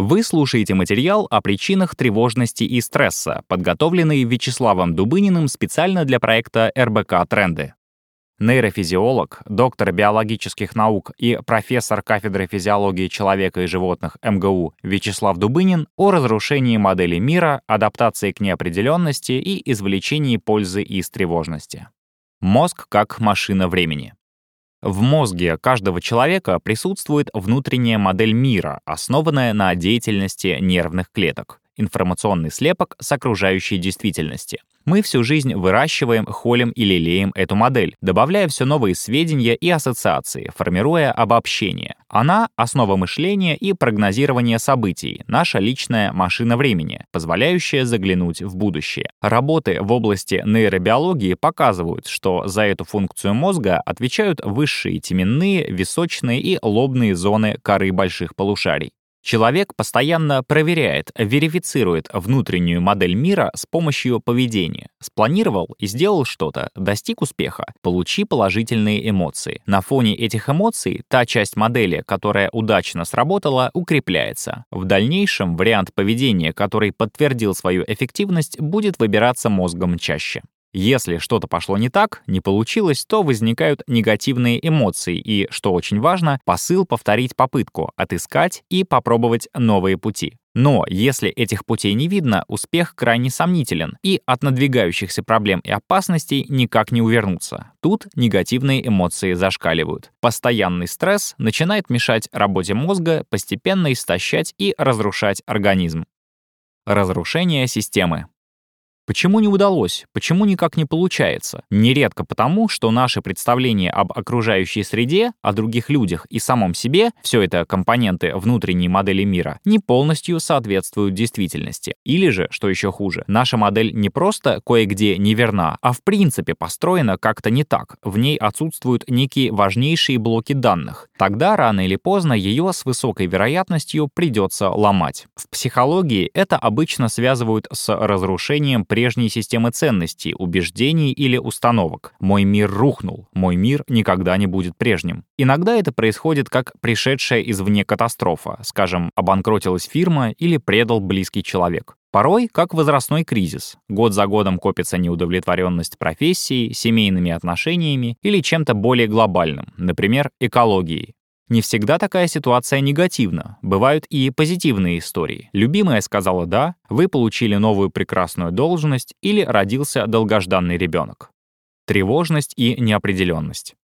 Вы слушаете материал о причинах тревожности и стресса, подготовленный Вячеславом Дубыниным специально для проекта РБК «Тренды». Нейрофизиолог, доктор биологических наук и профессор кафедры физиологии человека и животных МГУ Вячеслав Дубынин о разрушении модели мира, адаптации к неопределенности и извлечении пользы из тревожности. Мозг как машина времени. В мозге каждого человека присутствует внутренняя модель мира, основанная на деятельности нервных клеток, информационный слепок с окружающей действительности. Мы всю жизнь выращиваем, холим и лелеем эту модель, добавляя все новые сведения и ассоциации, формируя обобщение. Она — основа мышления и прогнозирования событий, наша личная машина времени, позволяющая заглянуть в будущее. Работы в области нейробиологии показывают, что за эту функцию мозга отвечают высшие теменные, височные и лобные зоны коры больших полушарий. Человек постоянно проверяет, верифицирует внутреннюю модель мира с помощью поведения. Спланировал и сделал что-то, достиг успеха, получи положительные эмоции. На фоне этих эмоций та часть модели, которая удачно сработала, укрепляется. В дальнейшем вариант поведения, который подтвердил свою эффективность, будет выбираться мозгом чаще. Если что-то пошло не так, не получилось, то возникают негативные эмоции и, что очень важно, посыл повторить попытку, отыскать и попробовать новые пути. Но если этих путей не видно, успех крайне сомнителен, и от надвигающихся проблем и опасностей никак не увернуться. Тут негативные эмоции зашкаливают. Постоянный стресс начинает мешать работе мозга, постепенно истощать и разрушать организм. Разрушение системы. Почему не удалось? Почему никак не получается? Нередко потому, что наши представления об окружающей среде, о других людях и самом себе, все это компоненты внутренней модели мира, не полностью соответствуют действительности. Или же, что еще хуже, наша модель не просто кое-где неверна, а в принципе построена как-то не так. В ней отсутствуют некие важнейшие блоки данных. Тогда рано или поздно ее с высокой вероятностью придется ломать. В психологии это обычно связывают с разрушением прежней системы ценностей, убеждений или установок. Мой мир рухнул, мой мир никогда не будет прежним. Иногда это происходит как пришедшая извне катастрофа, скажем, обанкротилась фирма или предал близкий человек. Порой как возрастной кризис. Год за годом копится неудовлетворенность профессией, семейными отношениями или чем-то более глобальным, например, экологией. Не всегда такая ситуация негативна. Бывают и позитивные истории. Любимая сказала «да», вы получили новую прекрасную должность или родился долгожданный ребенок. Тревожность и неопределенность.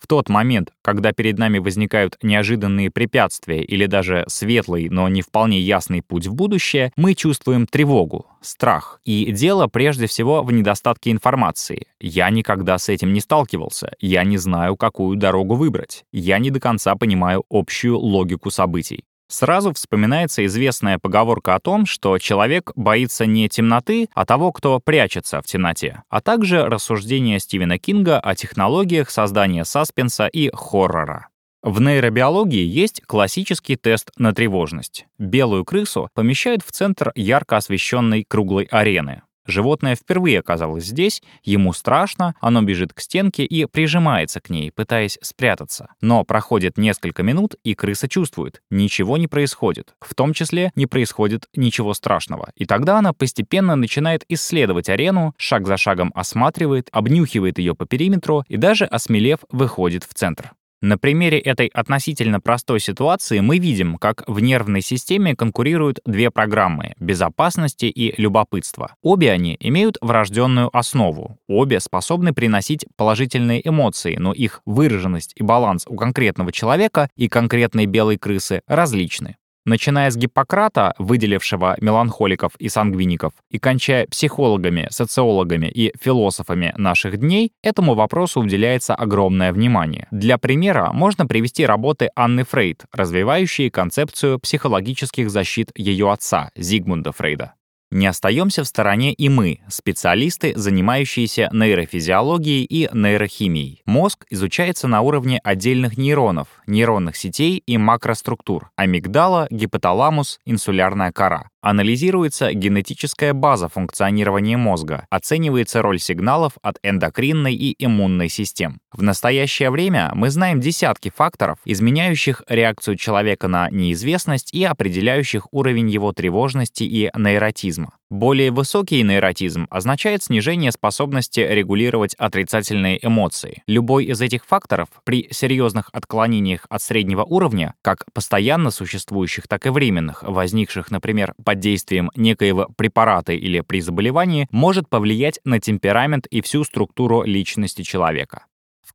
В тот момент, когда перед нами возникают неожиданные препятствия или даже светлый, но не вполне ясный путь в будущее, мы чувствуем тревогу, страх. И дело прежде всего в недостатке информации. Я никогда с этим не сталкивался, я не знаю, какую дорогу выбрать, я не до конца понимаю общую логику событий. Сразу вспоминается известная поговорка о том, что человек боится не темноты, а того, кто прячется в темноте, а также рассуждения Стивена Кинга о технологиях создания саспенса и хоррора. В нейробиологии есть классический тест на тревожность. Белую крысу помещают в центр ярко освещенной круглой арены. Животное впервые оказалось здесь, ему страшно, оно бежит к стенке и прижимается к ней, пытаясь спрятаться. Но проходит несколько минут, и крыса чувствует, ничего не происходит. В том числе не происходит ничего страшного. И тогда она постепенно начинает исследовать арену, шаг за шагом осматривает, обнюхивает ее по периметру и даже, осмелев, выходит в центр. На примере этой относительно простой ситуации мы видим, как в нервной системе конкурируют две программы — безопасности и любопытства. Обе они имеют врожденную основу. Обе способны приносить положительные эмоции, но их выраженность и баланс у конкретного человека и конкретной белой крысы различны. Начиная с Гиппократа, выделившего меланхоликов и сангвиников, и кончая психологами, социологами и философами наших дней, этому вопросу уделяется огромное внимание. Для примера можно привести работы Анны Фрейд, развивающие концепцию психологических защит ее отца, Зигмунда Фрейда. Не остаемся в стороне и мы, специалисты, занимающиеся нейрофизиологией и нейрохимией. Мозг изучается на уровне отдельных нейронов, нейронных сетей и макроструктур — амигдала, гипоталамус, инсулярная кора. Анализируется генетическая база функционирования мозга, оценивается роль сигналов от эндокринной и иммунной систем. В настоящее время мы знаем десятки факторов, изменяющих реакцию человека на неизвестность и определяющих уровень его тревожности и нейротизма. Более высокий нейротизм означает снижение способности регулировать отрицательные эмоции. Любой из этих факторов при серьезных отклонениях от среднего уровня, как постоянно существующих, так и временных, возникших, например, под действием некоего препарата или при заболевании, может повлиять на темперамент и всю структуру личности человека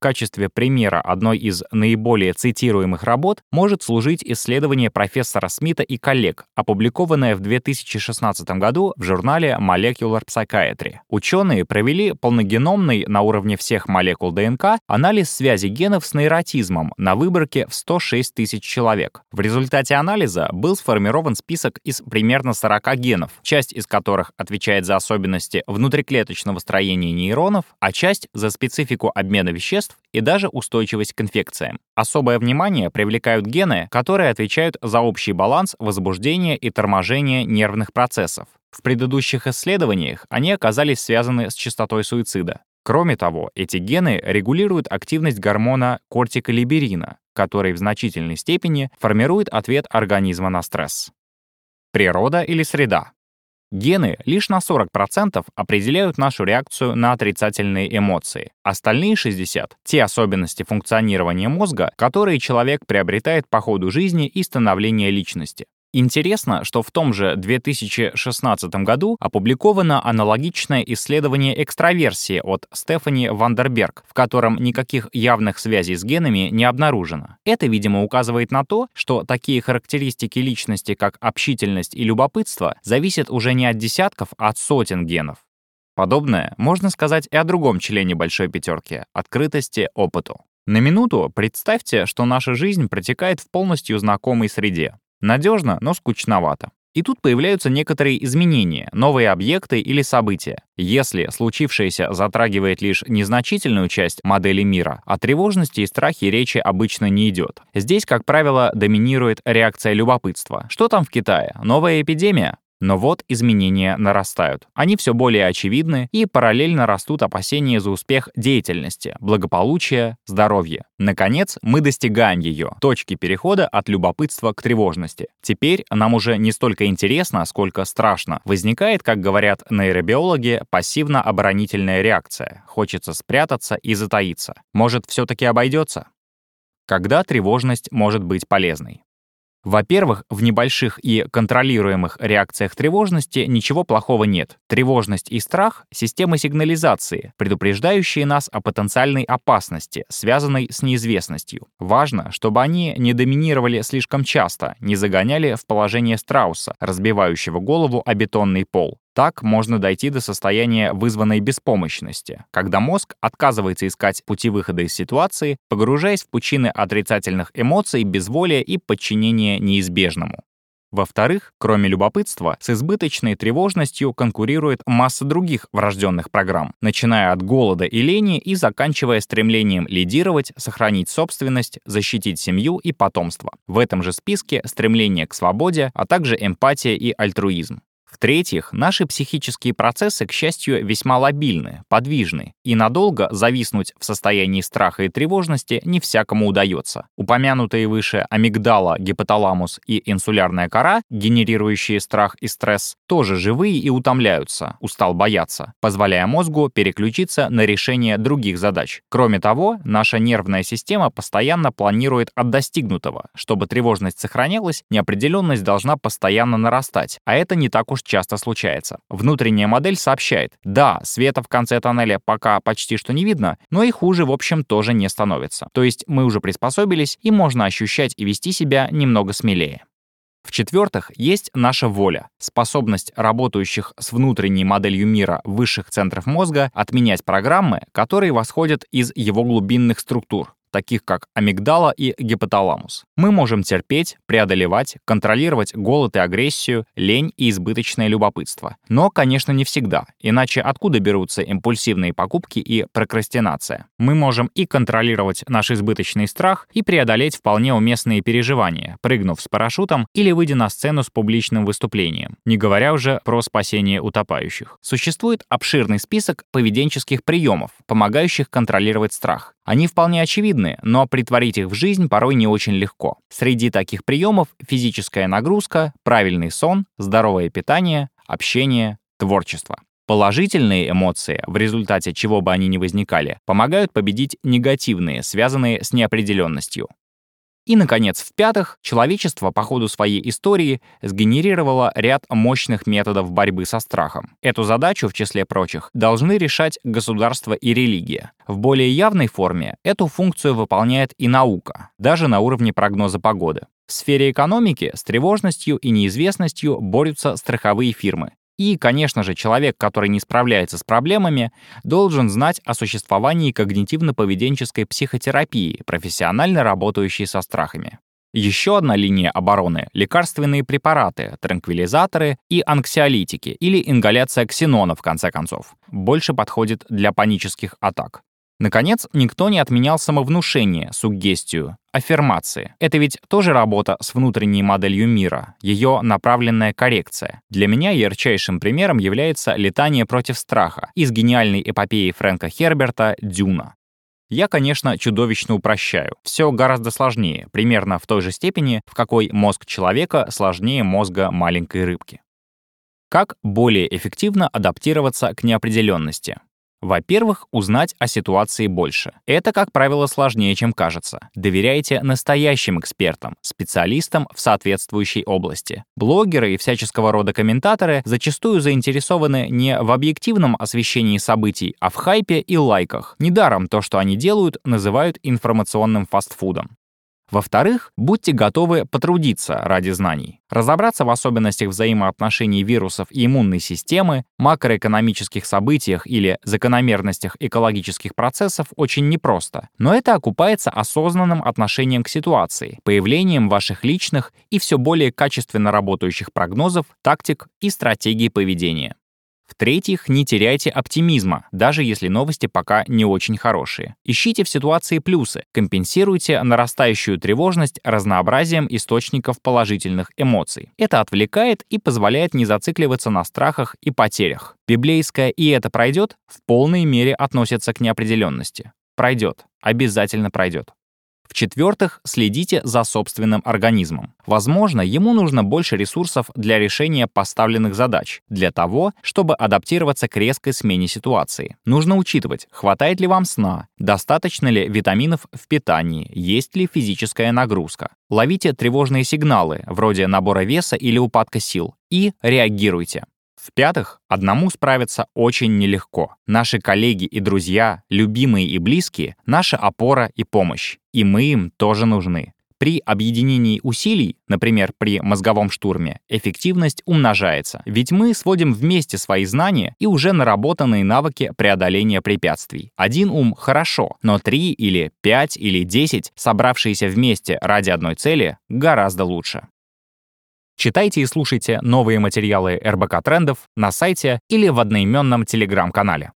качестве примера одной из наиболее цитируемых работ может служить исследование профессора Смита и коллег, опубликованное в 2016 году в журнале Molecular Psychiatry. Ученые провели полногеномный на уровне всех молекул ДНК анализ связи генов с нейротизмом на выборке в 106 тысяч человек. В результате анализа был сформирован список из примерно 40 генов, часть из которых отвечает за особенности внутриклеточного строения нейронов, а часть — за специфику обмена веществ лекарств и даже устойчивость к инфекциям. Особое внимание привлекают гены, которые отвечают за общий баланс возбуждения и торможения нервных процессов. В предыдущих исследованиях они оказались связаны с частотой суицида. Кроме того, эти гены регулируют активность гормона кортиколиберина, который в значительной степени формирует ответ организма на стресс. Природа или среда? Гены лишь на 40% определяют нашу реакцию на отрицательные эмоции. Остальные 60% — те особенности функционирования мозга, которые человек приобретает по ходу жизни и становления личности. Интересно, что в том же 2016 году опубликовано аналогичное исследование экстраверсии от Стефани Вандерберг, в котором никаких явных связей с генами не обнаружено. Это, видимо, указывает на то, что такие характеристики личности, как общительность и любопытство, зависят уже не от десятков, а от сотен генов. Подобное можно сказать и о другом члене большой пятерки — открытости опыту. На минуту представьте, что наша жизнь протекает в полностью знакомой среде. Надежно, но скучновато. И тут появляются некоторые изменения, новые объекты или события. Если случившееся затрагивает лишь незначительную часть модели мира, о тревожности и страхе речи обычно не идет. Здесь, как правило, доминирует реакция любопытства. Что там в Китае? Новая эпидемия? Но вот изменения нарастают. Они все более очевидны, и параллельно растут опасения за успех деятельности, благополучие, здоровье. Наконец, мы достигаем ее, точки перехода от любопытства к тревожности. Теперь нам уже не столько интересно, сколько страшно. Возникает, как говорят нейробиологи, пассивно-оборонительная реакция. Хочется спрятаться и затаиться. Может, все-таки обойдется? Когда тревожность может быть полезной? Во-первых, в небольших и контролируемых реакциях тревожности ничего плохого нет. Тревожность и страх — системы сигнализации, предупреждающие нас о потенциальной опасности, связанной с неизвестностью. Важно, чтобы они не доминировали слишком часто, не загоняли в положение страуса, разбивающего голову о бетонный пол. Так можно дойти до состояния вызванной беспомощности, когда мозг отказывается искать пути выхода из ситуации, погружаясь в пучины отрицательных эмоций, безволия и подчинения неизбежному. Во-вторых, кроме любопытства, с избыточной тревожностью конкурирует масса других врожденных программ, начиная от голода и лени и заканчивая стремлением лидировать, сохранить собственность, защитить семью и потомство. В этом же списке стремление к свободе, а также эмпатия и альтруизм. В-третьих, наши психические процессы, к счастью, весьма лобильны, подвижны, и надолго зависнуть в состоянии страха и тревожности не всякому удается. Упомянутые выше амигдала, гипоталамус и инсулярная кора, генерирующие страх и стресс, тоже живые и утомляются, устал бояться, позволяя мозгу переключиться на решение других задач. Кроме того, наша нервная система постоянно планирует от достигнутого. Чтобы тревожность сохранялась, неопределенность должна постоянно нарастать, а это не так уж часто случается. Внутренняя модель сообщает, да, света в конце тоннеля пока почти что не видно, но и хуже, в общем, тоже не становится. То есть мы уже приспособились, и можно ощущать и вести себя немного смелее. В-четвертых, есть наша воля, способность работающих с внутренней моделью мира высших центров мозга отменять программы, которые восходят из его глубинных структур, таких как амигдала и гипоталамус. Мы можем терпеть, преодолевать, контролировать голод и агрессию, лень и избыточное любопытство. Но, конечно, не всегда, иначе откуда берутся импульсивные покупки и прокрастинация? Мы можем и контролировать наш избыточный страх, и преодолеть вполне уместные переживания, прыгнув с парашютом или выйдя на сцену с публичным выступлением, не говоря уже про спасение утопающих. Существует обширный список поведенческих приемов, помогающих контролировать страх. Они вполне очевидны, но притворить их в жизнь порой не очень легко. Среди таких приемов физическая нагрузка, правильный сон, здоровое питание, общение, творчество. Положительные эмоции, в результате чего бы они ни возникали, помогают победить негативные, связанные с неопределенностью. И, наконец, в-пятых, человечество по ходу своей истории сгенерировало ряд мощных методов борьбы со страхом. Эту задачу, в числе прочих, должны решать государство и религия. В более явной форме эту функцию выполняет и наука, даже на уровне прогноза погоды. В сфере экономики с тревожностью и неизвестностью борются страховые фирмы. И, конечно же, человек, который не справляется с проблемами, должен знать о существовании когнитивно-поведенческой психотерапии, профессионально работающей со страхами. Еще одна линия обороны — лекарственные препараты, транквилизаторы и анксиолитики или ингаляция ксенона, в конце концов. Больше подходит для панических атак. Наконец, никто не отменял самовнушение, суггестию, аффирмации. Это ведь тоже работа с внутренней моделью мира, ее направленная коррекция. Для меня ярчайшим примером является «Летание против страха» из гениальной эпопеи Фрэнка Херберта «Дюна». Я, конечно, чудовищно упрощаю. Все гораздо сложнее, примерно в той же степени, в какой мозг человека сложнее мозга маленькой рыбки. Как более эффективно адаптироваться к неопределенности? Во-первых, узнать о ситуации больше. Это, как правило, сложнее, чем кажется. Доверяйте настоящим экспертам, специалистам в соответствующей области. Блогеры и всяческого рода комментаторы зачастую заинтересованы не в объективном освещении событий, а в хайпе и лайках. Недаром то, что они делают, называют информационным фастфудом. Во-вторых, будьте готовы потрудиться ради знаний. Разобраться в особенностях взаимоотношений вирусов и иммунной системы, макроэкономических событиях или закономерностях экологических процессов очень непросто, но это окупается осознанным отношением к ситуации, появлением ваших личных и все более качественно работающих прогнозов, тактик и стратегий поведения. В-третьих, не теряйте оптимизма, даже если новости пока не очень хорошие. Ищите в ситуации плюсы, компенсируйте нарастающую тревожность разнообразием источников положительных эмоций. Это отвлекает и позволяет не зацикливаться на страхах и потерях. Библейское «и это пройдет» в полной мере относится к неопределенности. Пройдет. Обязательно пройдет. В-четвертых, следите за собственным организмом. Возможно, ему нужно больше ресурсов для решения поставленных задач, для того, чтобы адаптироваться к резкой смене ситуации. Нужно учитывать, хватает ли вам сна, достаточно ли витаминов в питании, есть ли физическая нагрузка. Ловите тревожные сигналы, вроде набора веса или упадка сил, и реагируйте. В-пятых, одному справиться очень нелегко. Наши коллеги и друзья, любимые и близкие — наша опора и помощь. И мы им тоже нужны. При объединении усилий, например, при мозговом штурме, эффективность умножается, ведь мы сводим вместе свои знания и уже наработанные навыки преодоления препятствий. Один ум хорошо, но три или пять или десять, собравшиеся вместе ради одной цели, гораздо лучше. Читайте и слушайте новые материалы РБК Трендов на сайте или в одноименном телеграм-канале.